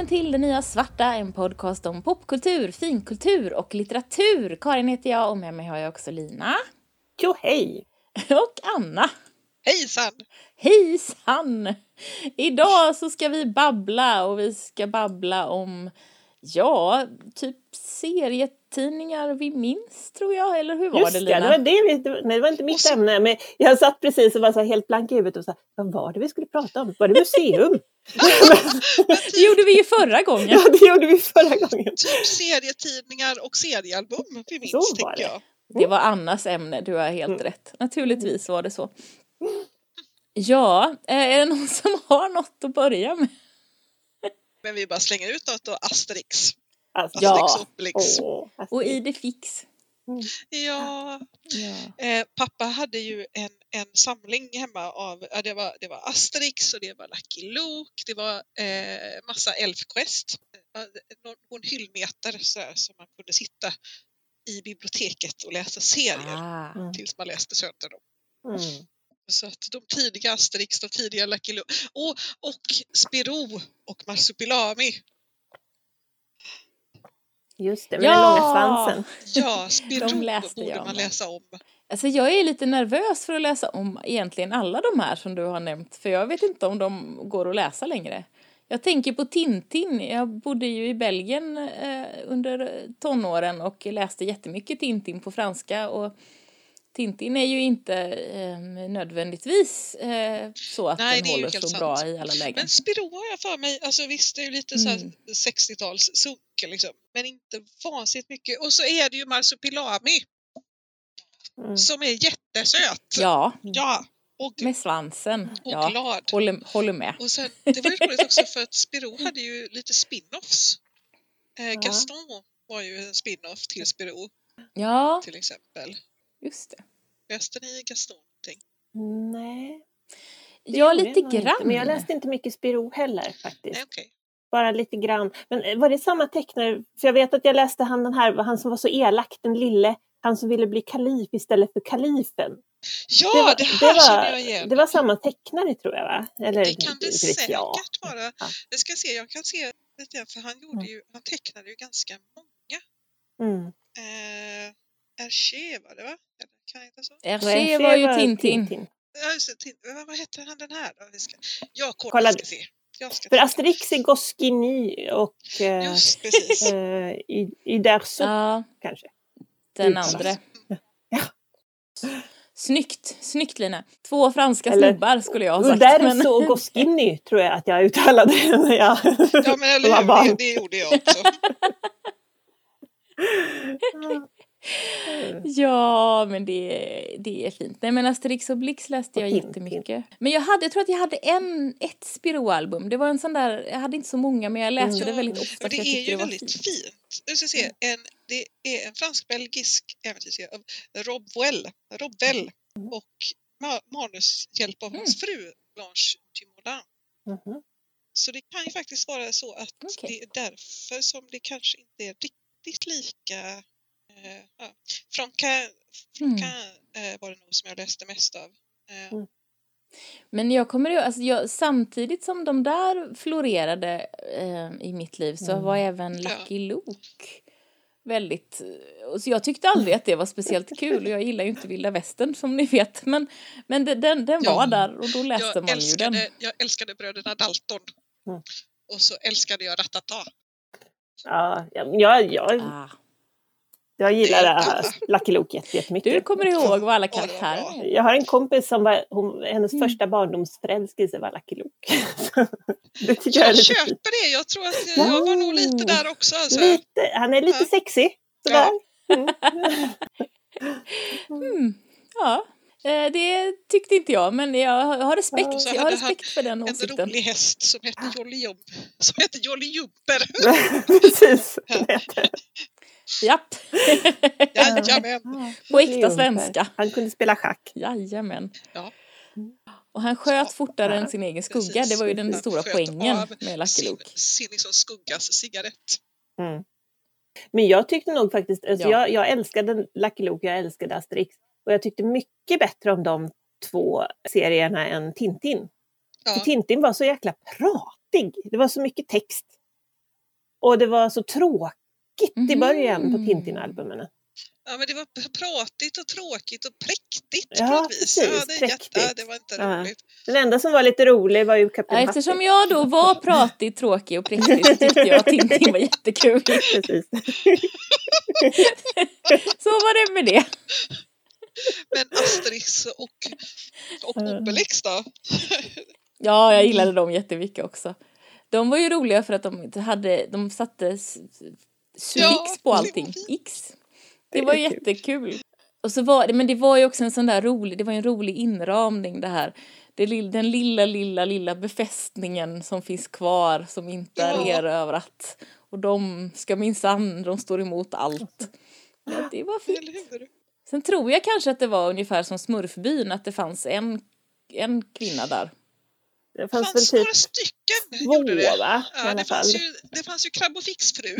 Välkommen till Det Nya Svarta, en podcast om popkultur, finkultur och litteratur. Karin heter jag och med mig har jag också Lina. Jo, hej! Och Anna. Hejsan! Hejsan! Idag så ska vi babbla och vi ska babbla om, ja, typ serietidningar vi minns tror jag, eller hur var Just det Lina? Det var det, nej, det var inte mitt så- ämne, men jag satt precis och var så helt blank i huvudet och sa, vad var det vi skulle prata om? Var det museum? Det gjorde vi ju förra gången. ja, det gjorde vi förra gången. Typ serietidningar och seriealbum vi minns, Så var det. jag. Det var Annas ämne, du har helt Mm. rätt. Naturligtvis var det så. Ja, är det någon som har något att börja med? Men vi bara slänger ut något då, Asterix. Alltså, Ja. Obelix. åh, alltså, Och Idefix. Ja, Ja. eh, pappa hade ju en, en samling hemma av, ja, det, var, det var Asterix och det var Lucky Luke, det var eh, massa Elfquest. Någon, någon hyllmeter så här, som man kunde sitta i biblioteket och läsa serier Ah. Mm. tills man läste sönder dem. Mm. Så att de tidiga Asterix, de tidiga Lucky Luke och, och Spirou och Marsupilami. Just det, med Ja! den långa svansen. Ja, Spirou borde jag man läsa om. Alltså jag är lite nervös för att läsa om egentligen alla de här som du har nämnt. För jag vet inte om de går att läsa längre. Jag tänker på Tintin. Jag bodde ju i Belgien eh, under tonåren och läste jättemycket Tintin på franska. Och Tintin är ju inte eh, nödvändigtvis eh, så att Nej, den håller så sant. bra i alla lägen. Men Spirou har jag för mig, alltså visst det är ju lite så Mm. 60-tals sunk liksom, men inte vansinnigt mycket. Och så är det ju Marsupilami Mm. som är jättesöt. Ja, Ja, och, med svansen. och Ja, glad. håller, håller med. Och sen, det var ju roligt också för att Spirou hade ju lite spin-offs. Eh, Gaston var ju en spin-off till Spirou Ja, till exempel. Just det. Läste ni Gaston? någonting? Nej, det Ja, lite nog inte, grann. Men jag läste inte mycket Spiro heller faktiskt. Nej, okej. Bara lite grann. Men eh, var det samma tecknare? För jag vet att jag läste han den här, han som var så elak, den lille, han som ville bli kalif istället för kalifen. Ja, var- det, här det känner var, jag igen. Det var samma tecknare tror jag va? Eller, Det kan det vet jag. säkert vara. Ja. Jag ska se, jag kan se lite grann, för han, gjorde ju, han tecknade ju ganska många. Mm. Eh, Hergé var det va? Eller, kan jag inte så? Hergé var ju Tintin. Ja, just det, vad, heter han den här då? Vi ska, jag kollar, Kolla. ska se. Jag ska För titta. Asterix är Goscinny och eh, Just precis. eh, i, i Derso Ja, kanske. den andra. Ja. Snyggt, snyggt Lina. Två franska Eller- snubbar skulle jag ha sagt. Uderzo och Goscinny tror jag att jag uttalade det när jag Ja, men eller hur, det, det gjorde jag också. Ja, men det, det är fint. Nej men Asterix och Blix läste jag jättemycket. Men jag, hade, jag tror att jag hade en, ett Spirou-album. Det var en sån där, jag hade inte så många men jag läste Mm. det väldigt ofta och det är ju det väldigt fint. fint. Jag ska se, en, det är en fransk-belgisk äventyrsserie av Rob Well, Rob Well och ma- manushjälp av hans fru Blanche Dumoulin. Mhm. Så det kan ju faktiskt vara så att Okej. det är därför som det kanske inte är riktigt lika eh, ja. Franquin, Mm. Franquin eh, var det nog som jag läste mest av. Eh, Mm. Men jag kommer ihåg, alltså jag, samtidigt som de där florerade eh, i mitt liv så Mm. var även Ja. Lucky Luke väldigt... och Så jag tyckte aldrig att det var speciellt kul och jag gillar ju inte vilda västern som ni vet. Men, men det- den, den Ja. var där och då läste jag, man ju den. älskade, jag älskade bröderna Dalton. Mm. Och så älskade jag Ratata. Ja, jag, jag, Ah. Jag gillar Det- här Lucky Luke jätte- jättemycket. Du kommer ihåg vad alla Ja, karaktärer är. Jag har en kompis som var, hon, hennes Mm. första barndomsförälskelse var Lucky Luke. det tycker jag Jag lite köper fint. det, jag tror att jag var nog lite där också. Alltså. Lite, han är lite Ja. sexig. Sådär. Mm. Mm. Ja, eh, det tyckte inte jag men jag har respekt, Ja. Jag har respekt för den En åsikten. rolig häst som hette Jolly som hette Jolly Jumper. Precis. Japp, Jajamän. på äkta svenska. Han kunde spela schack. Jajamän. Ja. Och han sköt Ja, fortare ja, än sin egen skugga. precis. Det var ju den Han stora poängen med Lucky Sin, Luke. sin liksom skuggas cigarett. Mm. Men jag tyckte nog faktiskt, alltså Ja. jag, jag älskade Lucky Luke, jag älskade Asterix. Och jag tyckte mycket bättre om de två serierna än Tintin. För Ja. Tintin var så jäkla pratig. Det var så mycket text. Och det var så tråkigt i början på Mhm. Tintin-albumen. Ja, men det var pratigt och tråkigt och präktigt Ja, på något vis. precis, ja, det, jätte, präktigt. ja, det var inte Ja. roligt. Den enda som var lite rolig var ju Kapten Ja, eftersom jag då var pratig, tråkig och präktig så tyckte jag att Tintin var jättekul. Precis. Så var det med det. Men Asterix och, och Mm. Obelix då? Ja, jag gillade dem jättemycket också. De var ju roliga för att de hade, de satte s- suffix Ja, på allting. X. Det var jättekul. Och så var det, men det var ju också en sån där rolig, det var en rolig inramning det här. Det, den lilla, lilla, lilla befästningen som finns kvar som inte är Ja. erövrat. Och de ska minsann, de står emot allt. Ja, det var fint. Sen tror jag kanske att det var ungefär som Smurfbyn, att det fanns en, en kvinna där. Det Det fanns väl fanns typ några stycken. två gjorde det. va? Ja, det, fanns ju, det fanns ju Krabb och Fix-fru.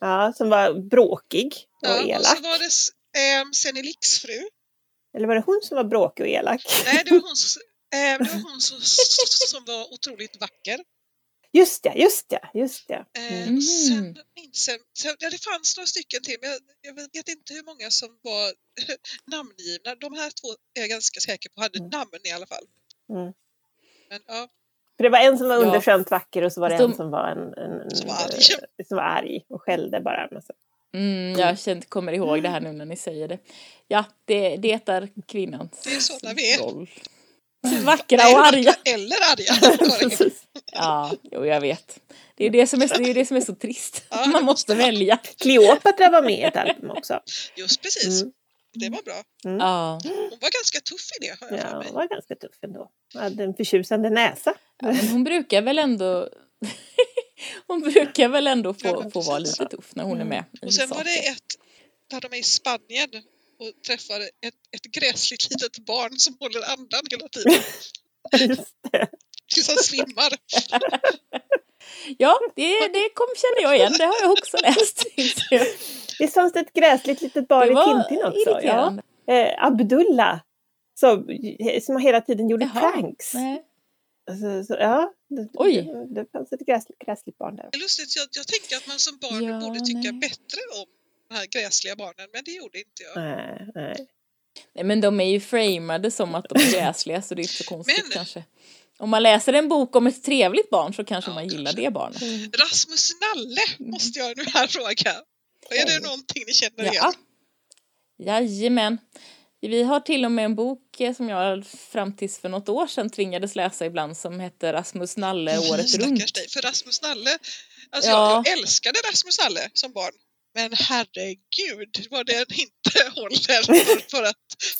Ja, som var bråkig och Ja, och elak. så var det ähm, Senelix fru. Eller var det hon som var bråkig och elak? Nej, det var hon, som- eh, det var hon som, som var otroligt vacker. Just det, just det, just det. Eh, Mm. och sen, minns jag, ja, det fanns några stycken till, men jag, jag vet- vet inte hur många som var namngivna. De här två är jag ganska säker på hade Mm. namn i alla fall. Mm. Men ja, För det var en som var Ja. underskönt vacker och så var det Fast en som var en, en, en Som var arg. eh, som var arg och skällde bara. massa. Mm, jag känner, kommer ihåg det här nu när ni säger det. Ja, det, det är kvinnans Det är sådana vi är. roll. Vackra och arga. Eller arga. Ja, jo, jag vet. Det är det som är, det är, det som är så trist. Ja, Man måste välja. Kleopatra var med i ett album också. Just precis. Mm. Det var bra. Ja. Hon var ganska tuff i det, har jag för Ja, mig. hon var ganska tuff ändå. Hon hade en förtjusande näsa. Ja, men hon brukar väl ändå hon brukar väl ändå Ja, få, men få vara lite tuff när hon är med Och sen var det ett där de är i Spanien och träffar ett, ett gräsligt litet barn som håller andan hela tiden Just det. tills han svimmar. Ja, det, det kom, känner jag igen. Det har jag också läst. Visst fanns det ett gräsligt litet barn Det i Tintin också? Ja. irriterande. Eh, Abdullah. Som, som hela tiden gjorde Jaha, pranks. Nej. Så, så, ja, det, Oj. Det, det fanns ett gräs, gräsligt barn där. Det är lustigt, jag, jag tänker att man som barn Ja, borde tycka nej. bättre om de här gräsliga barnen, men det gjorde inte jag. Nej, nej. Nej, men de är ju framade som att de är gräsliga så det är inte så konstigt Men- kanske. Om man läser en bok om ett trevligt barn så kanske Ja, man gillar kanske. det barnet. Rasmus Nalle måste jag nu här fråga. Är det någonting ni känner Ja. igen? Jajamän. Vi har till och med en bok eh, som jag fram tills för något år sedan tvingades läsa ibland som heter Rasmus Nalle året Stackars runt. dig. För Rasmus Nalle, alltså Ja. jag, jag älskade Rasmus Nalle som barn. Men herregud vad den inte håller för, för, att,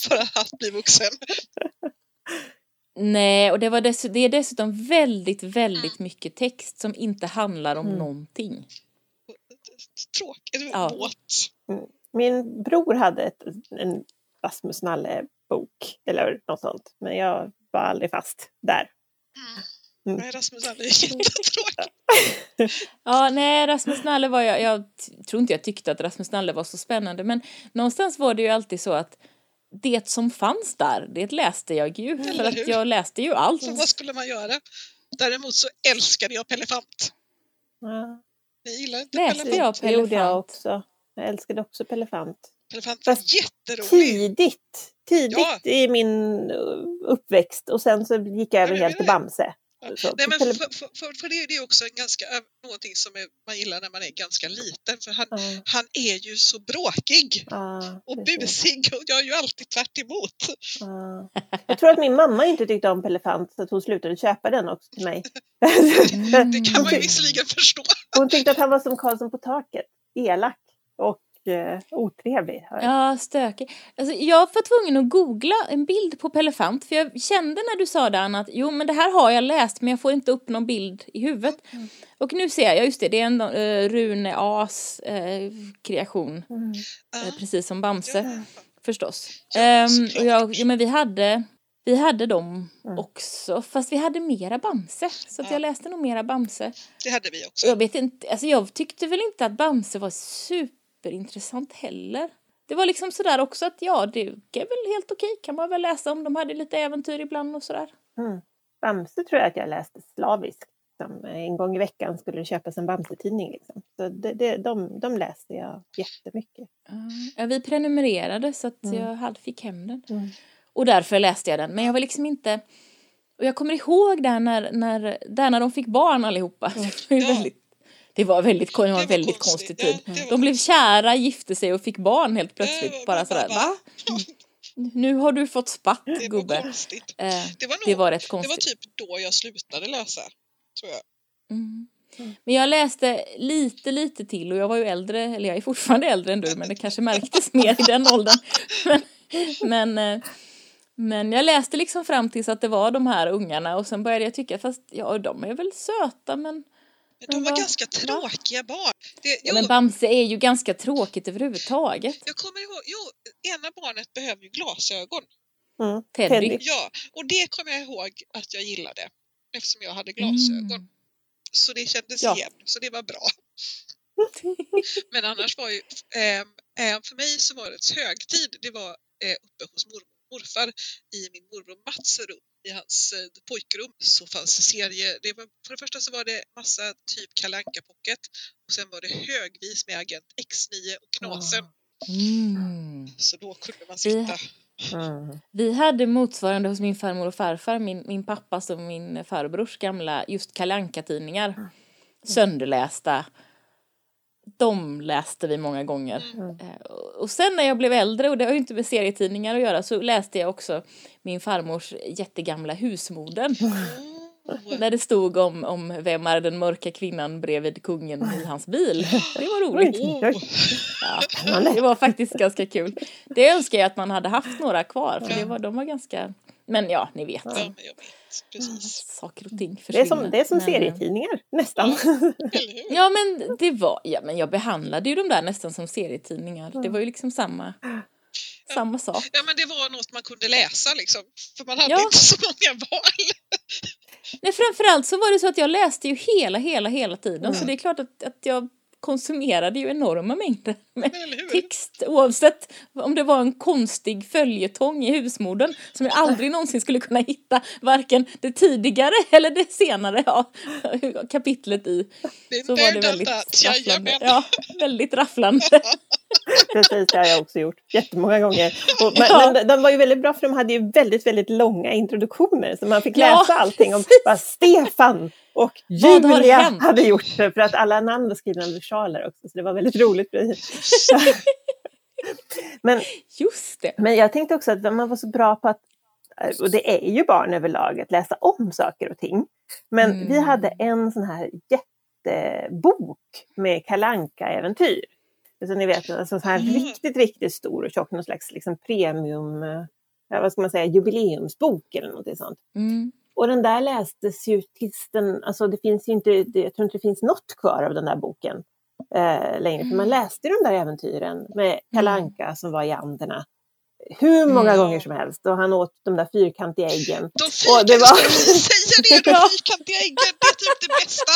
för att bli vuxen. Nej, och det, var dess, det är dessutom väldigt, väldigt mycket text som inte handlar om Mm. någonting. Tråkigt, Ja. våt. Min bror hade ett, en Rasmus Nalle-bok, eller något sånt. Men jag var aldrig fast där. Mm. Nej, Rasmus Nalle är jättetråkig. Ja, nej, Rasmus Nalle var jag, jag tror inte jag tyckte att Rasmus Nalle var så spännande, men någonstans var det ju alltid så att det som fanns där, det läste jag ju, för Eller att jag läste ju allt. Så vad skulle man göra? Däremot så älskade jag Pellefant. Ja, Ni gillar inte Läste Pellefant? jag det gjorde jag också. Jag älskade också Pellefant. Pellefant var Fast jätterolig. Tidigt, tidigt Ja. i min uppväxt och sen så gick jag över helt till. Bamse. Så, Nej, men för, för, för, det, det är också en ganska, ö- någonting som är, man gillar när man är ganska liten. För han, Ja, han är ju så bråkig ja, och precis. busig och jag är ju alltid tvärt emot. Ja. Jag tror att min mamma inte tyckte om Pellefant så att hon slutade köpa den också till mig. Det kan man ju visserligen förstå. Hon tyckte att han var som Karlsson på taket. Elak och eh, otrevlig. Ja, stökig. Alltså, jag var tvungen att googla en bild på Pellefant för jag kände när du sa det Anna att jo men det här har jag läst men jag får inte upp någon bild i huvudet. Och nu ser jag, just det, det är en uh, Rune As eh, kreation, Mm. Eh, precis som Bamse Ja. förstås. Ja, såklart. och jag, ja, men vi hade, vi hade dem Mm. också, fast vi hade mera Bamse. Så att Ja. jag läste nog mera Bamse. Det hade vi också. Jag vet inte, alltså jag tyckte väl inte att Bamse var superintressant heller. Det var liksom sådär också att ja, det är väl helt okej, kan man väl läsa om. De hade lite äventyr ibland och sådär. Mm. Bamse tror jag att jag läste slaviskt. en gång i veckan skulle det köpas en Bamse-tidning. Liksom. Så det, det, de, de läste jag jättemycket. Ja, vi prenumererade så att Mm. jag hade, fick hem den. Mm. Och därför läste jag den. Men jag var liksom inte... Och jag kommer ihåg där när, när, där när de fick barn allihopa. Mm. Det var, ju väldigt, det var, väldigt, det var Det var väldigt konstigt. konstig tid. Ja, det var De blev kära, gifte sig och fick barn helt Ja, plötsligt. Bara man sådär, bara, va? Nu har du fått spatt, Det var gubbe. konstigt. Eh, Det var, nog, det var rätt det konstigt. var typ då jag slutade läsa, tror jag. Mm. Men jag läste lite, lite till och jag var ju äldre, eller jag är fortfarande äldre än du, men det kanske märktes mer i den åldern. Men, men, eh, men jag läste liksom fram tills att det var de här ungarna och sen började jag tycka, fast ja, de är väl söta men... Men de var ganska tråkiga barn. Det, Ja, jo, men Bamse är ju ganska tråkigt överhuvudtaget. jag kommer ihåg, jo, ena barnet behöver ju glasögon. Mm. Teddy. Ja, och det kommer jag ihåg att jag gillade eftersom jag hade glasögon. Mm. Så det kändes Ja. jämnt, så det var bra. Men annars var ju, ehm, eh, för mig så var det ett högtid, det var eh, uppe hos mormor morfar i min morbror Mats rum, i hans eh, pojkrum, så fanns det serier. Det var, för det första så var det massa typ Kalle Anka Pocket och sen var det högvis med Agent X9 och Knasen. Mm. Så då kunde man Vi- sitta. Mm. Vi hade motsvarande hos min farmor och farfar, min, min pappas och min farbrors gamla just Kalle Anka-tidningar. Sönderlästa. De läste vi många gånger. Mm. Eh, och- sen när jag blev äldre, och det har ju inte med serietidningar att göra, så läste jag också min farmors jättegamla Husmodern. Oh, Där det stod om, om vem är den mörka kvinnan bredvid kungen i hans bil. Det var roligt. Ja, det var faktiskt ganska kul. Det önskar jag att man hade haft några kvar, för Ja. det var, de var ganska... Men ja, ni vet. Ja, men jag vet. Precis. Saker och ting Det är försvinner. som, det är som Men, eh, serietidningar, nästan. Ja men det var, ja men jag behandlade ju de där nästan som serietidningar. Det var ju liksom samma, samma sak. Ja, men det var något man kunde läsa liksom. För man hade Ja. inte så många val. Nej framförallt så var det så att jag läste ju hela, hela, hela tiden. Så Mm. det är klart att, att jag konsumerade ju enorma mängder med text oavsett om det var en konstig följetong i husmodern som jag aldrig någonsin skulle kunna hitta varken det tidigare eller det senare ja, kapitlet i. Så var det väldigt rafflande. Ja, väldigt rafflande. Precis, det har jag också gjort jättemånga gånger. Och, men, Ja. men de- de var ju väldigt bra för de hade ju väldigt, väldigt långa introduktioner så man fick Ja, läsa allting om vad Stefan och Vad Julia hade gjort. För att alla namn var skrivna med versaler också så det var väldigt roligt. men, Just det. men jag tänkte också att man var så bra på att, och det är ju barn överlag, att läsa om saker och ting. Men Mm. vi hade en sån här jättebok med kalanka äventyr Så ni vet, alltså så här Mm. riktigt, riktigt stor och tjock, någon slags liksom premium, eh, vad ska man säga, jubileumsbok eller någonting sånt. Mm. Och den där lästes ju tills den, alltså det finns ju inte, jag tror inte det finns något kvar av den där boken eh, längre. För man läste ju de där äventyren med Kalle Mm. Anka som var i Anderna hur många Mm. gånger som helst och han åt de där fyrkantiga äggen. De Och fyrkantiga, det var- säga det, de fyrkantiga äggen, det är typ det bästa.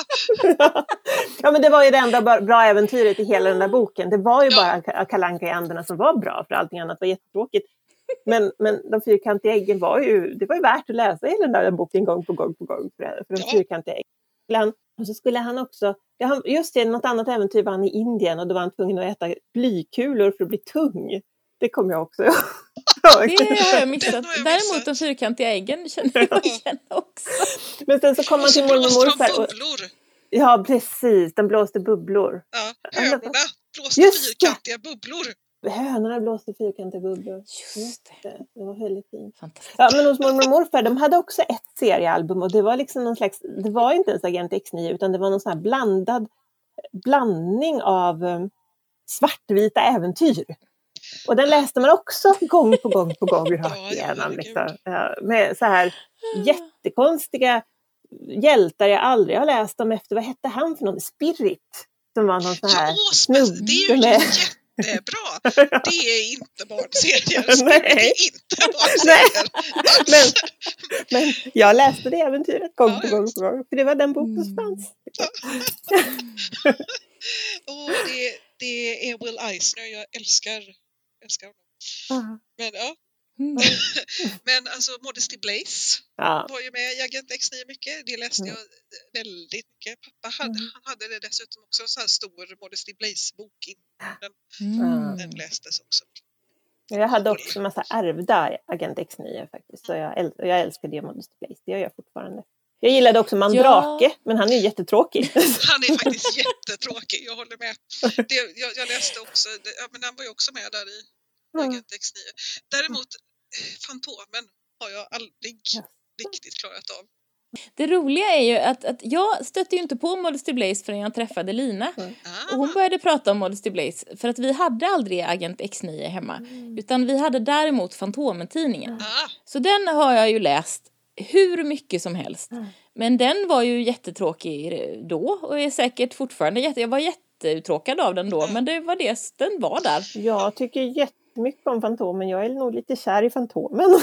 ja men det var ju det enda bra, äventyret i hela den där boken. Det var ju Ja. bara Ka- Kalle Anka i Anderna som var bra för allting annat var jättetråkigt. Men, men de fyrkantiga äggen var ju, det var ju värt att läsa hela den där boken gång på gång på gång för, för de fyrkantiga äggen. Och så skulle han också, just det, något annat äventyr var han i Indien och då var han tvungen att äta blykulor för att bli tung. Det kommer jag också ihåg. Det har jag missat. Däremot de fyrkantiga äggen känner jag igen också. Men sen så kom så till mormor och de morfar. Ja, precis, den blåste bubblor. Ja, blåste Just fyrkantiga bubblor. Hönorna blåste fyrkantiga bubblor. Just det. Det, det var väldigt fint. Fantastiskt. Ja, men hos mormor och morfar, de hade också ett seriealbum och det var liksom någon slags, det var inte ens Agent X9 utan det var någon sån här blandad blandning av um, svartvita äventyr. Och den läste man också gång på gång på gång rakt igenom. Liksom. Med så här jättekonstiga hjältar jag aldrig har läst om efter, vad hette han för någon? Spirit. Som var någon sån här Ja, men det är jättebra. Det är inte barnserier. Nej. Det är inte barnserier. Men, men jag läste det äventyret gång på ja. gång på gång. För det var den boken som Mm. fanns. Åh, det, det är Will Eisner. Jag älskar, älskar honom. Men ja, Mm. Men alltså Modesty Blaze Ja. var ju med i Agent X9 mycket. Det läste Mm. jag väldigt mycket. Pappa hade, Mm. han hade det dessutom också, en sån här stor Modesty Blaze-bok. Mm. Den lästes också. Jag hade också en massa ärvda Agent X9 faktiskt. Så jag, äl- jag älskade ju Modesty Blaze, det gör jag fortfarande. Jag gillade också Mandrake, men han är ju jättetråkig. Han är faktiskt jättetråkig, jag håller med. Det, jag, jag läste också, det, ja, men han var ju också med där i Mm. Agent X9. Däremot, Fantomen har jag aldrig Ja. riktigt klarat av. Det roliga är ju att, att jag stötte ju inte på Modesty Blaze förrän jag träffade Lina. Ah, Och hon började prata om Modesty Blaze för att vi hade aldrig Agent X9 hemma. Mm. Utan vi hade däremot Fantomen-tidningen. ah, Så den har jag ju läst hur mycket som helst. Mm. Men den var ju jättetråkig då och är säkert fortfarande jätte... Jag var jätteuttråkad av den då men det var det, den var där. Jag tycker jättemycket om Fantomen. Jag är nog lite kär i Fantomen.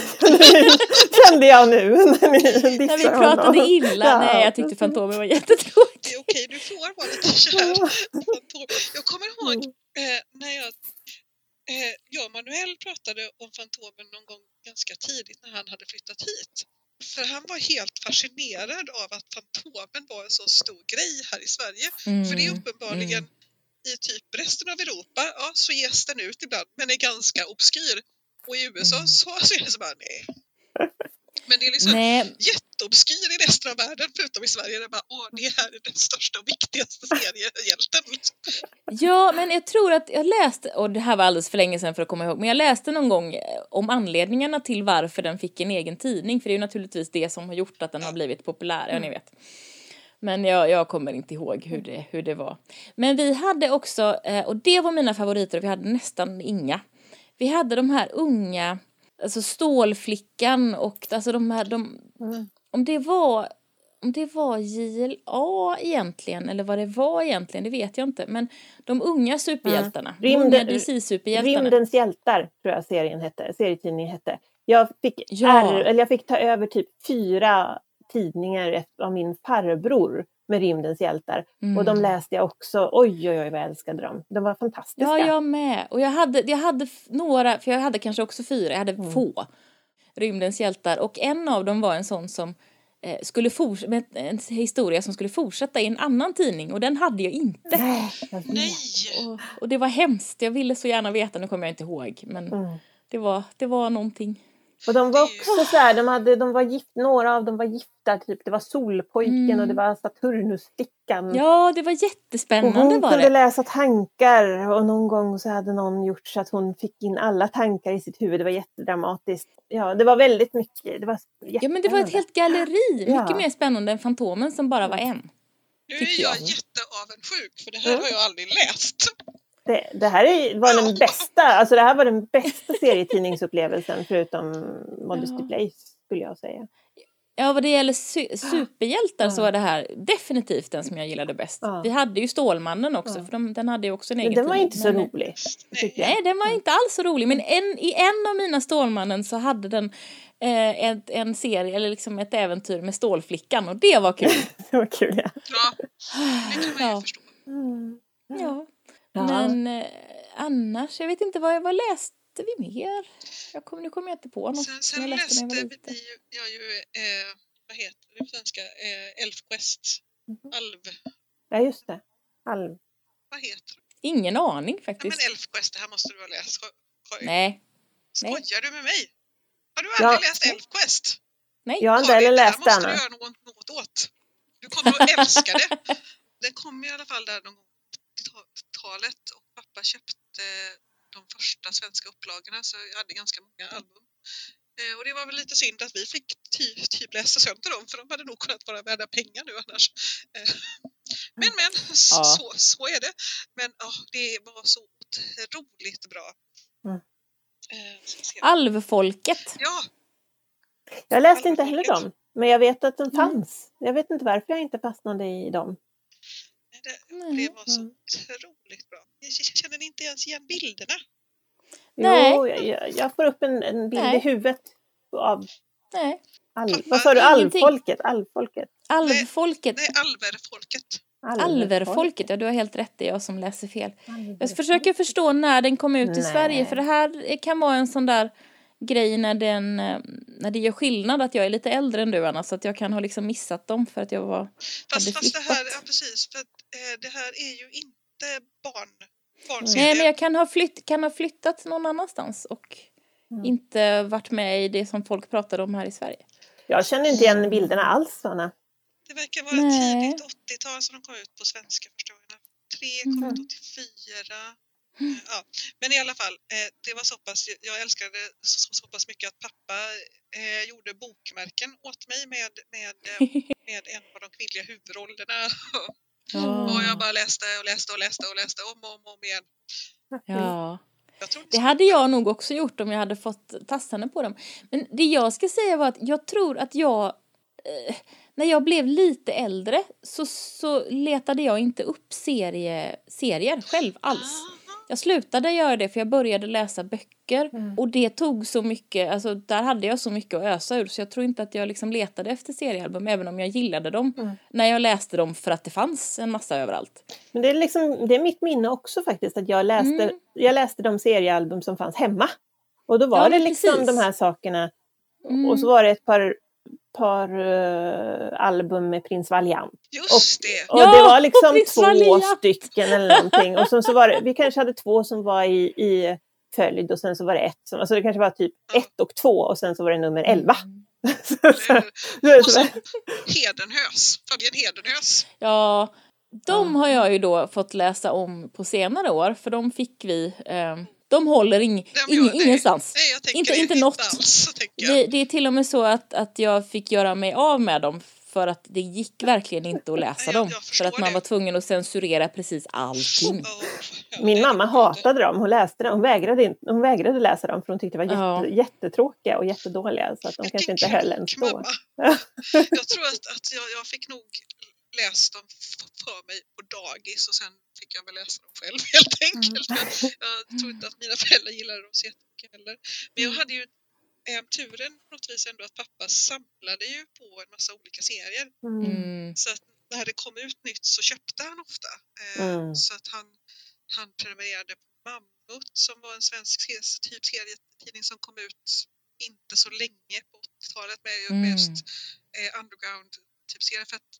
Kände jag nu när ni När vi pratade honom. illa, Ja. nej jag tyckte Fantomen var jättetråkig. det är okej, du får vara lite kär. Jag kommer ihåg eh, när jag, eh, jag och Manuel pratade om Fantomen någon gång ganska tidigt när han hade flyttat hit. För han var helt fascinerad av att Fantomen var en så stor grej här i Sverige. För det är Mm, uppenbarligen i typ resten av Europa, ja så ges den ut ibland, men är ganska obskyr. Och i USA Mm. så, så är det så bara nej. Men det är liksom Nej, jätteobskyr i resten av världen förutom i Sverige. Det är bara, åh, det här är den största och viktigaste seriehjälten. liksom. Ja, men jag tror att jag läste, och det här var alldeles för länge sedan för att komma ihåg, men jag läste någon gång eh, om anledningarna till varför den fick en egen tidning, för det är ju naturligtvis det som har gjort att den har blivit populär, ja ni vet. Men jag, jag kommer inte ihåg hur det, hur det var. Men vi hade också, eh, och det var mina favoriter, och vi hade nästan inga. Vi hade de här unga, alltså Stålflickan och alltså de här, de, Mm. om det var om det var JLA egentligen eller vad det var egentligen, det vet jag inte. Men de unga superhjältarna, de Rymden- unga DC-superhjältarna. Rymdens hjältar tror jag serien hette, serietidningen hette. Jag fick, Ja. ärv, eller jag fick ta över typ fyra tidningar av min farbror med Rymdens hjältar. Mm. Och de läste jag också. Oj, oj, oj vad jag älskade dem. De var fantastiska. Ja, jag med. Och jag hade, jag hade några, för jag hade kanske också fyra, jag hade Mm. få Rymdens hjältar. Och en av dem var en sån som eh, skulle fortsätta, med en historia som skulle fortsätta i en annan tidning och den hade jag inte. Nej! Och, och det var hemskt, jag ville så gärna veta, nu kommer jag inte ihåg. Men Mm. det, var, det var någonting. Och de var också så här, de, hade, de var gift, några av dem var gifta, typ. det var Solpojken Mm. och det var Saturnusflickan. Ja, det var och jättespännande hon var kunde det. läsa tankar och någon gång så hade någon gjort så att hon fick in alla tankar i sitt huvud. Det var jättedramatiskt. Ja, det var väldigt mycket. Det var Ja men det var ett helt galleri, Ja. mycket mer spännande än Fantomen som bara var en. Nu är jag jag. jätteavundsjuk för det här Mm. har jag aldrig läst. Det, det här är, var den bästa, alltså det här var den bästa serietidningsupplevelsen förutom Modesty Ja. Blaze skulle jag säga. Ja vad det gäller su- superhjältar så Ja. var det här definitivt den som jag gillade bäst. Ja. Vi hade ju Stålmannen också Ja. för de, den hade ju också en Men egen den var inte så men- rolig. Nej. den var inte alls så rolig men en, i en av mina Stålmannen så hade den eh, ett, en serie eller liksom ett äventyr med Stålflickan och det var kul. Det var kul ja. Ja, det kan man ju Ja. förstå. Mm. ja. Ja. Men eh, annars, jag vet inte vad, vad läste vi mer? Jag kom, nu kommer jag inte på något Sen, som sen jag läste läste när jag ju, jag ju eh, vad heter det på svenska, eh, Elfquest, Mhm. Alv, ja, just det. Alv. vad heter det? Ingen aning Ja, men faktiskt. Elfquest, det här måste du ha läst. Nej, nej. Skojar du med mig? Har du Ja. aldrig läst Elfquest? nej. Jag har inte heller det här läst måste den. du göra något, något åt. Du kommer att älska det. Den kom i alla fall där någon gång 80-talet och pappa köpte de första svenska upplagorna så jag hade ganska många album. Eh, Och det var väl lite synd att vi fick ty, typ läsa sönder dem för de hade nog kunnat vara värda pengar nu annars. Eh, Men men, Ja. så, så är det. Men ja, det var så otroligt bra. Mm. Eh. Alvfolket. Ja, Jag läste inte heller Alvfolket. dem. Men jag vet att de Mm. fanns. Jag vet inte varför jag inte fastnade i dem. Det, det var så otroligt bra. Jag känner inte ens igen bilderna. Nej. Jo, jag, jag, får upp en, en bild Nej. i huvudet av Nej, alv, vad sa du? Alvfolket? Alvfolket? alvfolket. Nej, alverfolket. Alverfolket, ja du har helt rätt, det är jag som läser fel. Jag försöker förstå när den kom ut i Nej. Sverige för det här kan vara en sån där grej när, den, när det gör skillnad att jag är lite äldre än du Anna så att jag kan ha liksom missat dem för att jag var Fast, fast det här, ja precis, för att, det här är ju inte barn, Nej men jag kan ha, flytt, kan ha flyttat någon annanstans och Mm. inte varit med i det som folk pratade om här i Sverige. Jag känner inte igen bilderna alls, Anna. Det verkar vara Nej. tidigt 80-tal som de kom ut på svenska första gången. Tre kom ut 84. Mm. Eh, Ja. Men i alla fall, eh, det var så pass, jag älskade så, så pass mycket att pappa eh, gjorde bokmärken åt mig med, med, eh, med en av de kvinnliga huvudrollerna. Och jag bara läste och läste och läste och läste om och om, och om igen. Ja. Det hade jag nog också gjort om jag hade fått tassarna på dem. Men det jag ska säga var att jag tror att jag, eh, när jag blev lite äldre så, så letade jag inte upp serie, serier själv alls. Aha. Jag slutade göra det för jag började läsa böcker och det tog så mycket, alltså där hade jag så mycket att ösa ur så jag tror inte att jag liksom letade efter seriealbum även om jag gillade dem när jag läste dem för att det fanns en massa överallt. Men det är, liksom, det är mitt minne också faktiskt, att jag läste, Mm. jag läste de seriealbum som fanns hemma. Och då var Ja, det liksom precis. de här sakerna. Mm. Och så var det ett par, par eh, album med Prins Valiant. Just det! Och Ja, det var liksom två Valiant! stycken eller någonting. Och sen så var det, vi kanske hade två som var i, i följd och sen så var det ett som, alltså det kanske var typ Ja. ett och två och sen så var det nummer elva. Så- Och så- Hedenhös, Fabian Hedenhös. Ja, de har jag ju då fått läsa om på senare år för de fick vi, eh, de håller ing, De ing, det. ingenstans. Nej, jag tänker Inte- inte något. alls, jag. Det, det är till och med så att, att jag fick göra mig av med dem för att det gick verkligen inte att läsa Jag- dem. jag För att man det. var tvungen att censurera precis allting. Min mamma hatade dem, hon läste dem, hon vägrade, inte, hon vägrade läsa dem för hon tyckte det var Ja. jätte, jättetråkiga och jättedåliga så att de Vilken kanske inte höll ens då. Jag tror att, att jag, jag fick nog läsa dem för mig på dagis och sen fick jag väl läsa dem själv helt enkelt. Jag tror inte att mina föräldrar gillade dem så jättemycket heller. Men jag hade ju eh, turen på något vis ändå att pappa samlade ju på en massa olika serier. Mm. Mm. Så att när det kom ut nytt så köpte han ofta. Eh, Mm. Så att han, han prenumererade på Mammut som var en svensk typ serietidning som kom ut inte så länge på 80-talet med, med Mm. just eh, underground typ serier. För att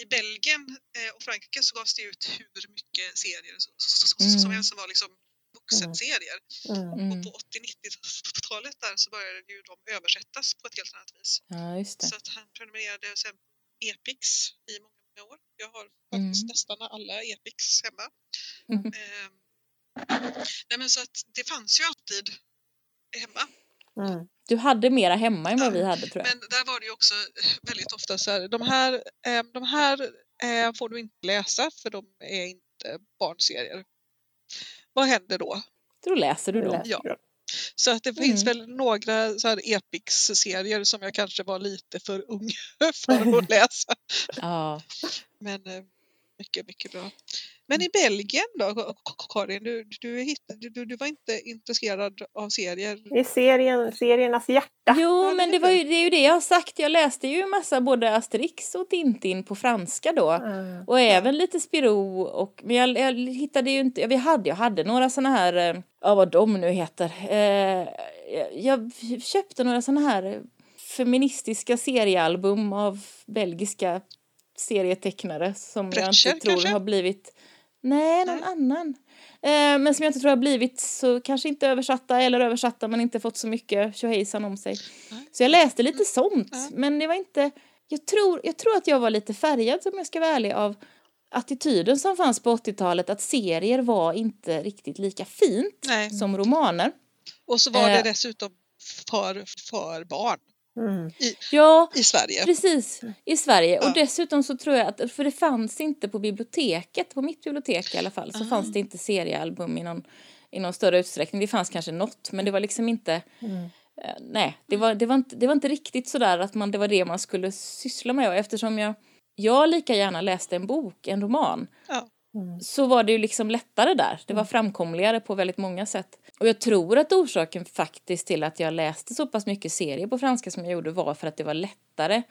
i Belgien eh, och Frankrike så gavs det ut hur mycket serier som Mm. helst som var liksom vuxenserier. Mm. Och Mm. på 80-90-talet där så började ju de översättas på ett helt annat vis. Ja, just det. Så att han prenumererade sen på Epix i många, många år. Jag har faktiskt Mm. nästan alla Epix hemma. Mhm. Ehm, nej men så att det fanns ju alltid hemma. Mm. Du hade mera hemma än vad vi hade tror jag. Men där var det ju också väldigt ofta så här, de här, eh, de här eh, får du inte läsa för de är inte barnserier. Vad händer då? Då läser du Det dem. Ja. Så att det finns Mm. väl några så här Epix-serier som jag kanske var lite för ung för att läsa. Ja. Men eh, mycket, mycket bra. Men i Belgien då, Karin? Du, du, du- du, du var inte intresserad av serier? Är serien, seriernas hjärta. Jo, men det, var jag. ju, det är ju det jag har sagt. Jag läste ju en massa både Asterix och Tintin på franska då. Mm. Och även lite Spirou och men jag, jag hittade ju inte, ja, vi hade, jag hade några såna här, eh, ja vad de nu heter. Eh, jag, jag köpte några såna här feministiska seriealbum av belgiska serietecknare som jag Bretcher, inte tror kanske? har blivit, nej någon Nej. annan. Eh, men som jag inte tror har blivit så, kanske inte översatta eller översatta men inte fått så mycket tjohejsan om sig. Nej. Så jag läste lite sånt Ja. men det var inte, jag tror, jag tror att jag var lite färgad om jag ska vara ärlig av attityden som fanns på 80-talet att serier var inte riktigt lika fint Nej. som romaner. Och så var det Eh. dessutom för, för barn Mm. Ja, i Sverige. precis. I Sverige. Och Ja. dessutom så tror jag att, för det fanns inte på biblioteket, på mitt bibliotek i alla fall, så Ah. fanns det inte seriealbum i någon, i någon större utsträckning. Det fanns kanske något, men det var liksom inte, Mm. eh, nej, det var, det, var inte, det var inte riktigt sådär att man, det var det man skulle syssla med. Och eftersom jag, jag lika gärna läste en bok, en roman, Ja. Mm. så var det ju liksom lättare där. Det var framkomligare på väldigt många sätt. Och jag tror att orsaken faktiskt till att jag läste så pass mycket serier på franska som jag gjorde var för att det var lättare.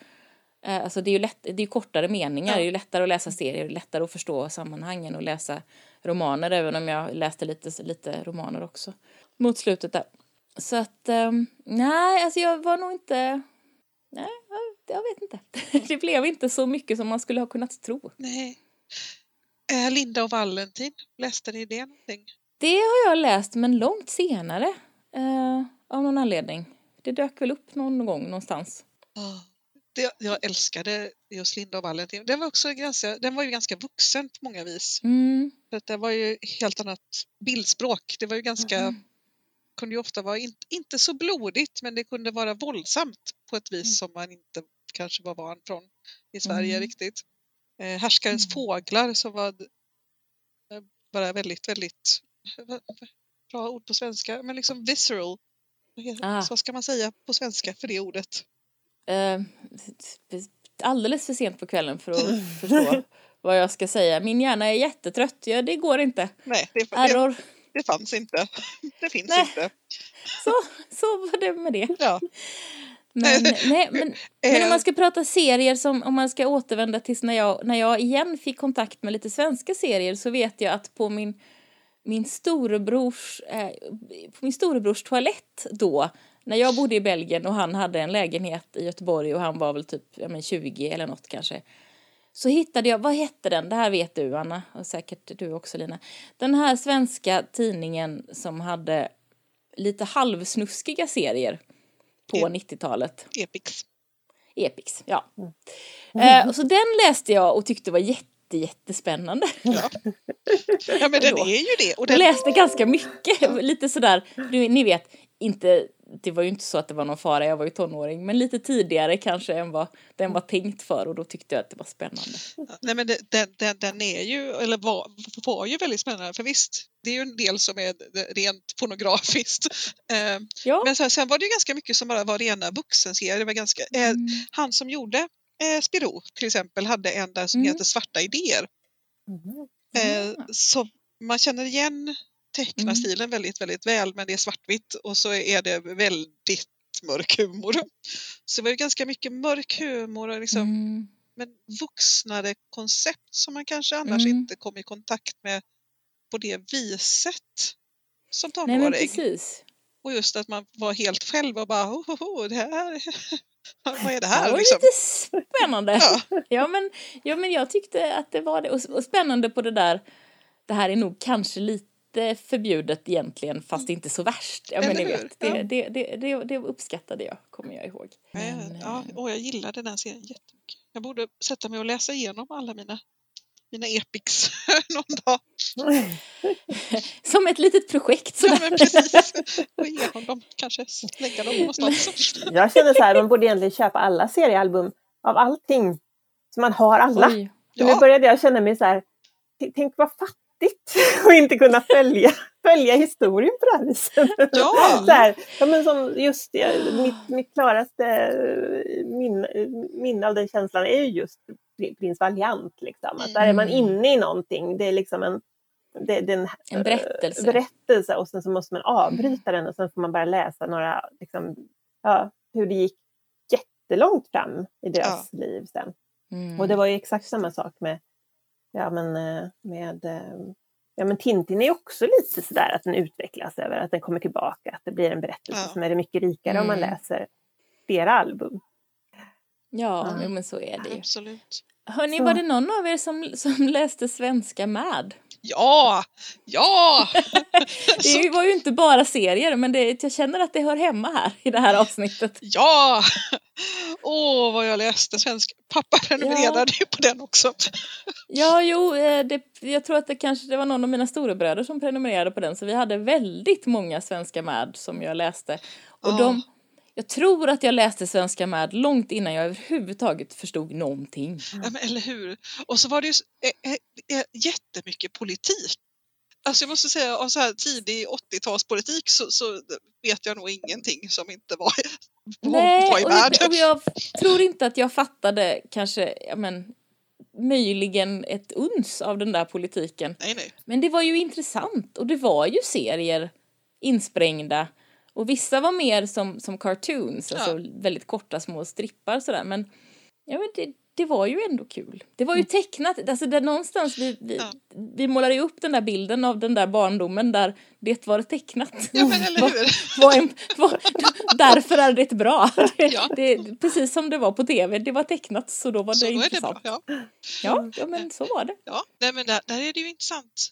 Eh, Alltså det är ju lätt, det är kortare meningar, Ja. det är ju lättare att läsa serier, det är lättare att förstå sammanhangen och läsa romaner, även om jag läste lite, lite romaner också mot slutet där. Så att, um, nej, alltså jag var nog inte, nej, jag vet inte. Det blev inte så mycket som man skulle ha kunnat tro. Nej. Äh, Linda och Valentin, läste ni det någonting? Det har jag läst, men långt senare. Uh, av någon anledning. Det dök väl upp någon gång någonstans. Oh. Det, jag älskade just Linda och Valentin. Den var, också ganska, den var ju ganska vuxen på många vis. Mm. För det var ju helt annat bildspråk. Det var ju ganska, mm. kunde ju ofta vara in, inte så blodigt men det kunde vara våldsamt på ett vis mm. som man inte kanske var van från i Sverige mm. riktigt. Eh, Härskarens mm. fåglar som var eh, bara väldigt, väldigt bra ord på svenska, men liksom visceral. Ah. Så ska man säga på svenska för det ordet? Uh, alldeles för sent på kvällen för att förstå vad jag ska säga. Min hjärna är jättetrött, ja, det går inte. Nej, det, Error. Det, det fanns inte. Det finns Nej. inte. Så, så var det med det. Ja. Men, nej, men, men om man ska prata serier som, om man ska återvända tills när jag, när jag igen fick kontakt med lite svenska serier så vet jag att på min, min storebrors, eh, på min storebrors toalett då, när jag bodde i Belgien och han hade en lägenhet i Göteborg och han var väl typ ja, men 20 eller något kanske. Så hittade jag, vad hette den? Det här vet du Anna och säkert du också Lina. Den här svenska tidningen som hade lite halvsnuskiga serier på e 90-talet. Epix. Epix, ja. Mm. Eh, så den läste jag och tyckte var jätte, jättespännande. Ja. ja, men den är ju det. Och den... Jag läste ganska mycket, lite sådär, du, ni vet, inte det var ju inte så att det var någon fara, jag var ju tonåring, men lite tidigare kanske än vad den var tänkt för och då tyckte jag att det var spännande. Nej men den, den, den är ju, eller var, var ju väldigt spännande, för visst, det är ju en del som är rent pornografiskt. Eh, ja. Men sen, var det ju ganska mycket som bara var rena vuxenserier. Det var ganska, eh, mm. Han som gjorde eh, Spiro till exempel hade en där som mm. heter Svarta idéer. Mm. Eh, så man känner igen tecknarstilen mm. väldigt, väldigt väl men det är svartvitt och så är det väldigt mörk humor. Så det var ju ganska mycket mörk humor och liksom, mm. men vuxnare koncept som man kanske annars mm. inte kom i kontakt med på det viset som tonåring. Och just att man var helt själv och bara oh, oh, oh det här, vad är det här? Det var liksom? lite spännande. Ja. ja. men, ja men jag tyckte att det var det och, och spännande på det där det här är nog kanske lite lite förbjudet egentligen fast inte så värst. Ja, men ni vet, det, det, det, det, det uppskattade jag, kommer jag ihåg. Men, ja, och jag gillade den serien jättemycket. Jag borde sätta mig och läsa igenom alla mina, mina epics någon dag. Som ett litet projekt. Sådär. Ja, men precis. Och igenom dem, kanske lägga dem någonstans. jag känner så här, man borde egentligen köpa alla seriealbum av allting. Så man har alla. Oj. Ja. Nu började jag känna mig så här, tänk vad fattigt att inte kunna följa, följa historien på det här viset. Ja. Så här, ja, men som just det, mitt, mitt klaraste minne min av den känslan är ju just Prins Valiant. Liksom. Att där är man mm. inne i någonting. Det är liksom en, det, det en, en berättelse. berättelse och sen så måste man avbryta den och sen får man bara läsa några, liksom, ja, hur det gick jättelångt fram i deras ja. liv sen. Mm. Och det var ju exakt samma sak med ja, men, eh, med eh, Ja men Tintin är också lite sådär att den utvecklas över att den kommer tillbaka, att det blir en berättelse ja. som är mycket rikare mm. om man mm. läser flera album. Ja, ja. men så är det ju. Absolut. Hörni, var det någon av er som, som läste svenska med? Ja! Ja! det var ju inte bara serier, men det, jag känner att det hör hemma här i det här avsnittet. Ja! Åh, oh, vad jag läste svenska. Pappa prenumererade ja. på den också. ja, jo, eh, det, jag tror att det kanske det var någon av mina storebröder som prenumererade på den, så vi hade väldigt många svenska med som jag läste. Och oh. de jag tror att jag läste Svenska med långt innan jag överhuvudtaget förstod någonting. Ja, men eller hur? Och så var det ju ä, ä, jättemycket politik. Alltså jag måste säga, av så här tidig 80-talspolitik så, så vet jag nog ingenting som inte var, Nej, var i världen. Och jag tror inte att jag fattade kanske, ja men, möjligen ett uns av den där politiken. Nej, nej. Men det var ju intressant och det var ju serier insprängda och vissa var mer som, som cartoons, ja. alltså väldigt korta små strippar sådär. Men, ja, men det, det var ju ändå kul. Det var ju tecknat, alltså där någonstans vi, vi, Ja. vi målade ju upp den där bilden av den där barndomen där det var tecknat. Ja, men eller hur? Var en, var, därför är det bra. Ja. det, precis som det var på tv, det var tecknat så då var Så det då är det intressant. bra. Ja. Ja, ja, men så var det. Ja, nej, men där, där är det ju intressant.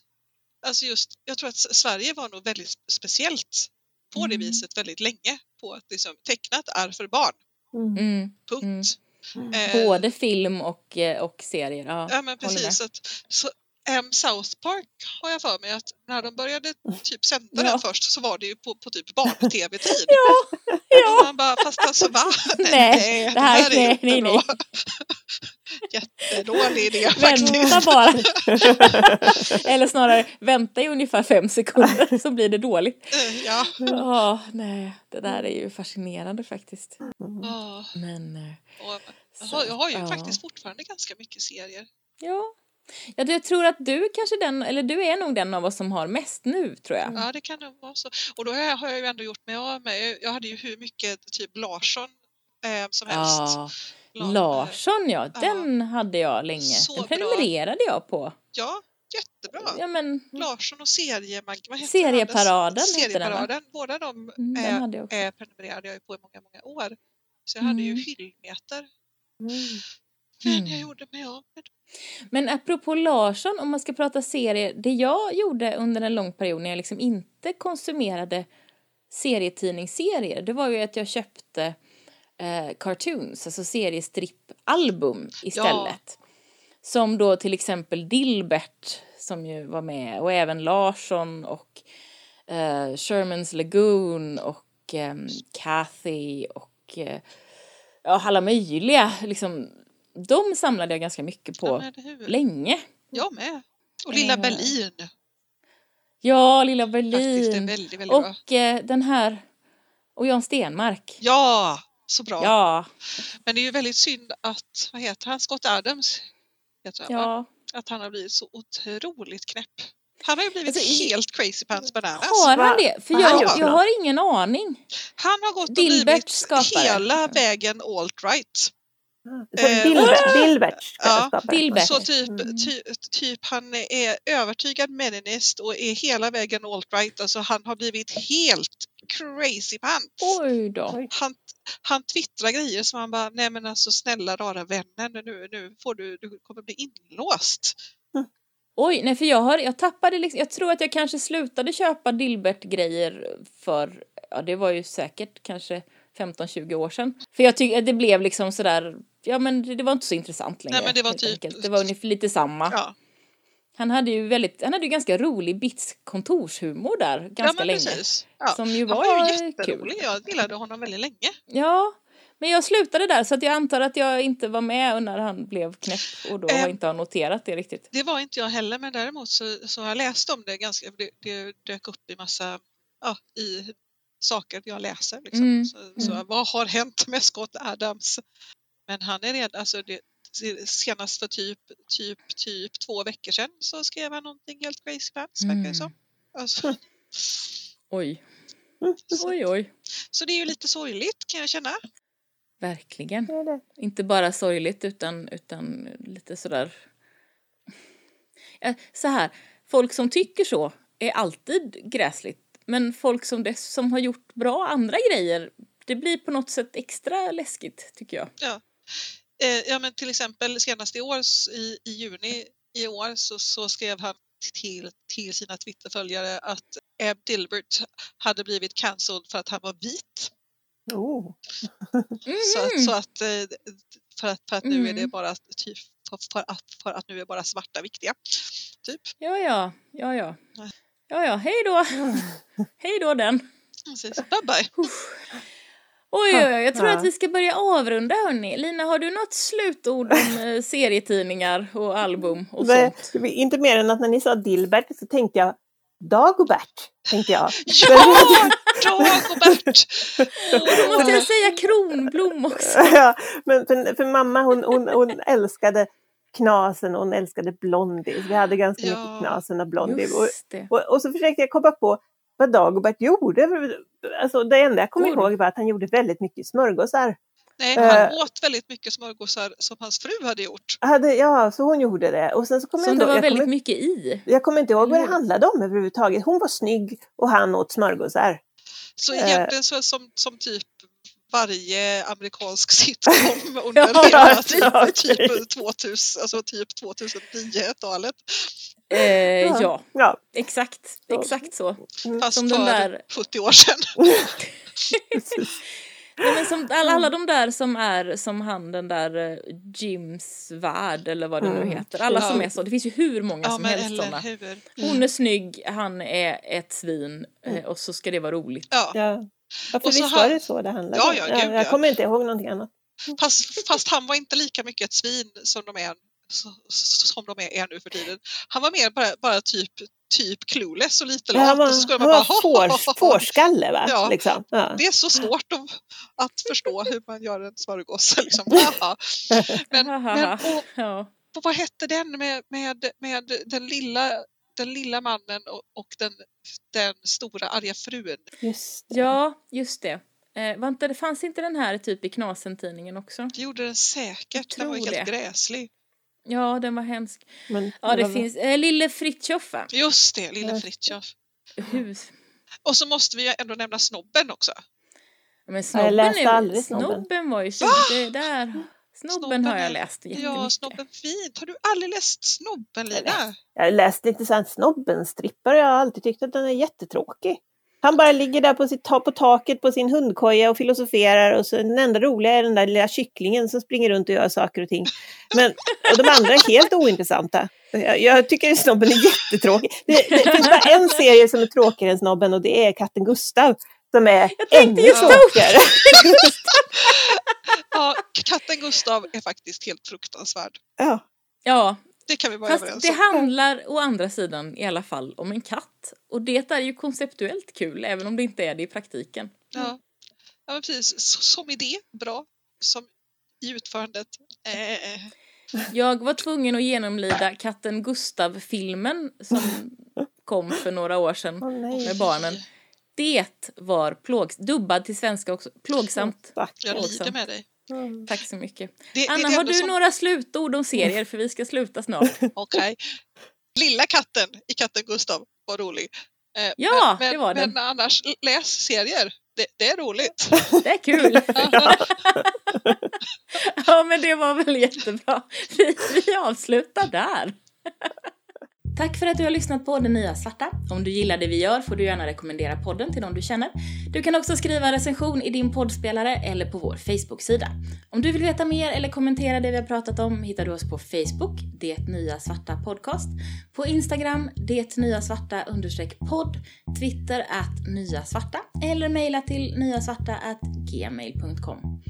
Alltså just, jag tror att Sverige var nog väldigt speciellt på det Mm. viset väldigt länge. På att liksom, tecknat är för barn, Mm. Mm. punkt. Mm. Eh, Både film och, eh, och serier. Ja, Ja men precis. Att, så, em, South Park har jag för mig att när de började typ sända Ja. den först så var det ju på, på typ barn-tv-tid. Ja, Och ja. man bara, fast alltså va? Nej, det här- är nej, nej, jättebra. Jättedålig idé faktiskt. Vänta bara. Eller snarare, vänta i ungefär fem sekunder så blir det dåligt. Eh, Ja. Ja, nej, det där är ju fascinerande faktiskt. Åh, Men, eh, och jag, så, har, jag har ju ja. faktiskt fortfarande ganska mycket serier. Ja. Ja, jag tror att du kanske den, eller du är nog den av oss som har mest nu, tror jag. Ja, det kan nog vara så. Och då har jag, ju ändå gjort mig av med, jag hade ju hur mycket typ Larsson eh, som helst. Ja, eh, Larsson ja, Ja. den hade jag länge. Så Den bra. prenumererade jag på. Ja, jättebra. Ja, men Larsson och seriemag... Serieparaden den? Serieparaden. Båda de mm, den eh, hade jag också. eh, prenumererade jag ju på i många, många år. Så jag hade ju Mm. hyllmeter. Mm. Men Mm. jag gjorde mig av med dem. Men apropå Larsson, om man ska prata serier, det jag gjorde under en lång period när jag liksom inte konsumerade serietidningsserier, det var ju att jag köpte eh, cartoons, alltså seriestrippalbum istället. Som då till exempel Dilbert som ju var med och även Larsson och eh, Sherman's Lagoon och eh, Kathy och eh, ja, alla möjliga liksom. De samlade jag ganska mycket på Ja, länge. Jag med. Och Lilla Eh, Berlin. Ja, Lilla Faktiskt, det är Berlin. väldigt, väldigt bra. Och eh, den här, och Jan Stenmark. Ja, så bra. Ja, Men det är ju väldigt synd att, vad heter han, Scott Adams, heter han, va? ja. att han har blivit så otroligt knäpp. Han har ju blivit Alltså, i- helt crazy pants bananas. Har han det? För jag, jag då? har ingen aning. Han har gått och blivit skapare. hela vägen alt-right. Eh, Dilbert, Dilbert ja. Dilbert. Så typ, Mm. ty, typ han är övertygad meninist och är hela vägen alt-right. Alltså han har blivit helt crazy pants. Oj då. Han, han twittrar grejer som han bara, nej men alltså snälla rara vännen, nu, nu får du, du kommer bli inlåst. Oj, nej för jag har, jag tappade liksom, jag tror att jag kanske slutade köpa Dilbert-grejer för, ja det var ju säkert kanske 15-20 år sedan. För jag tyckte det blev liksom sådär, ja men det, det var inte så intressant längre. Nej, men det var typ- enkelt. Det var ungefär lite samma. Ja, Han hade ju väldigt, han hade ju ganska rolig bits kontorshumor där ganska ja men länge. precis. Ja. Som ju Han var, var ju kul. jätterolig, jag gillade honom väldigt länge. Ja, men jag slutade där så att jag antar att jag inte var med när han blev knäpp och då Ehm. inte har noterat det riktigt. Det var inte jag heller, men däremot så, så har jag läst om det ganska, det, det dök upp i massa, ja, i saker jag läser. Liksom. Mm, Så, så vad har hänt med Scott Adams? Men han är redan, alltså det, senast för typ, typ, typ två veckor sedan så skrev han någonting helt crazy pants, verkar det som. Mm. Alltså, Oj, så, oj, oj. så det är ju lite sorgligt kan jag känna. Verkligen. Det det. Inte bara sorgligt utan, utan lite sådär... Ja, Så här, folk som tycker så är alltid gräsligt. Men folk som, det, som har gjort bra andra grejer, det blir på något sätt extra läskigt tycker jag. Eh, ja men till exempel senast i år, i, i juni i år så, så skrev han till, till sina Twitterföljare att Eb Dilbert hade blivit cancelled för att han var vit. Oh. Så, att- så att, eh, för att, för att nu är det Mm. bara typ för, att, för att nu är bara svarta viktiga. Typ. Ja, ja, ja, ja. Ja, ja, hej då. hej då den. Precis. Bye bye. Oj, oj, oj, jag tror Ja. att vi ska börja avrunda hörni. Lina, har du något slutord om eh, serietidningar och album och Men, sånt? inte mer än att när ni sa Dilbert så tänkte jag Dagobert, tänkte jag. Ja! Dagobert! Då måste jag säga Kronblom också. ja, men för, för mamma hon, hon, hon älskade Knasen och hon älskade Blondie. Vi hade ganska Ja. mycket Knasen och Blondie. Och, och, och så försökte jag komma på vad Dagobert gjorde. Alltså, det enda jag kommer ihåg var att han gjorde väldigt mycket smörgåsar. Nej, Eh. han åt väldigt mycket smörgåsar som hans fru hade gjort. Hade, ja, så hon gjorde det. Och sen så jag Som inte det ihåg, var jag väldigt kommer, mycket i. jag kommer inte ihåg vad det handlade om överhuvudtaget. Hon var snygg och han åt smörgåsar. Så Eh. egentligen så som, som typ varje amerikansk sitcom under Ja, hela typ, typ 2000, alltså typ 2010-talet. Eh, ja, Ja. exakt. Ja. Exakt så. Fast Som för den där- 70 år sedan. Nej, men som, alla, alla de där som är som han den där eh, Jims värld eller vad det nu Mm. heter. Alla som Ja. är så. Det finns ju hur många Ja som men helst sådana. Hon är snygg, han är ett svin eh, och så ska det vara roligt. Ja, Ja. Ja, för visst han- var det så det handlade Ja, ja, jag, gud, jag ja. kommer inte ihåg någonting annat. fast, fast han var inte lika mycket ett svin som de är, som de är, är nu för tiden. Han var mer bara, bara typ, typ clueless och lite Ja, han lat. var, och så skulle han man var bara, fårskalle va? Ja. Liksom. Ja. Det är så svårt att, att förstå hur man gör en smörgås. Liksom. Men, men och, och vad hette den med, med, med den, lilla, den lilla mannen och, och den, den stora arga frun? Just ja, just det. Eh, var inte, det fanns inte den här typ i Knasen-tidningen också? Det gjorde den säkert. Den var helt det. gräslig. Ja, den var hemsk. Men, Ja, det vad- finns. Eh, Lille Fritiof va? Just det, lille Ja. Fritiof. Hus. Och så måste vi ändå nämna snobben också. Men snobben, läste är, aldrig Snobben. snobben var ju så, det där. Snobben, Snobben har jag läst jättemycket. Ja, snobben fint. Har du aldrig läst Snobben, Lina? Jag har läst lite sånt snobben-strippar och jag har alltid tyckt att den är jättetråkig. Han bara ligger där på, sitt, på taket på sin hundkoja och filosoferar och så den enda roliga är den där lilla kycklingen som springer runt och gör saker och ting. Men, och de andra är helt ointressanta. Jag, jag tycker snobben är jättetråkig. Det, det finns bara en serie som är tråkigare än snobben och det är katten Gustav. Som är ännu tråkigare. Ja, katten Gustav är faktiskt helt fruktansvärd. Ja. Ja, Det kan vi vara fast överens det handlar å andra sidan i alla fall om en katt. Och det är ju konceptuellt kul, även om det inte är det i praktiken. Ja. ja, men precis. Som idé, bra. Som i utförandet, eh, Jag var tvungen att genomlida katten Gustav-filmen som kom för några år sedan nej. med barnen. Det var plågs dubbad till svenska också. Plågsamt. jag Plågsamt. lider med dig. Mm. Tack så mycket. Det, Anna, det har du som- några slutord om serier? För vi ska sluta snart. Okej. Lilla katten i katten Gustav var rolig. Eh, Ja, men, det var den. Men annars, läs serier. Det, det är roligt. Det är kul. ja, men det var väl jättebra. Vi, vi avslutar där. Tack för att du har lyssnat på Det Nya Svarta. Om du gillar det vi gör får du gärna rekommendera podden till någon du känner. Du kan också skriva en recension i din poddspelare eller på vår Facebook-sida. Om du vill veta mer eller kommentera det vi har pratat om hittar du oss på Facebook, Det Nya Svarta Podcast, på Instagram, Det Nya Svarta understreck podd, Twitter att Nya Svarta eller mejla till nyasvarta gmail.com.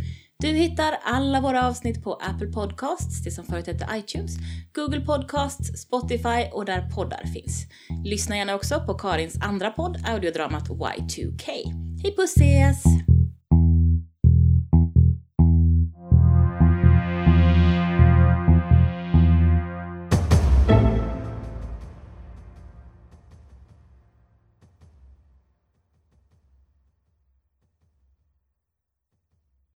Du hittar alla våra avsnitt på Apple Podcasts, det som förut hette iTunes, Google Podcasts, Spotify och där poddar finns. Lyssna gärna också på Karins andra podd, audiodramat Y2K. Hej puss ses!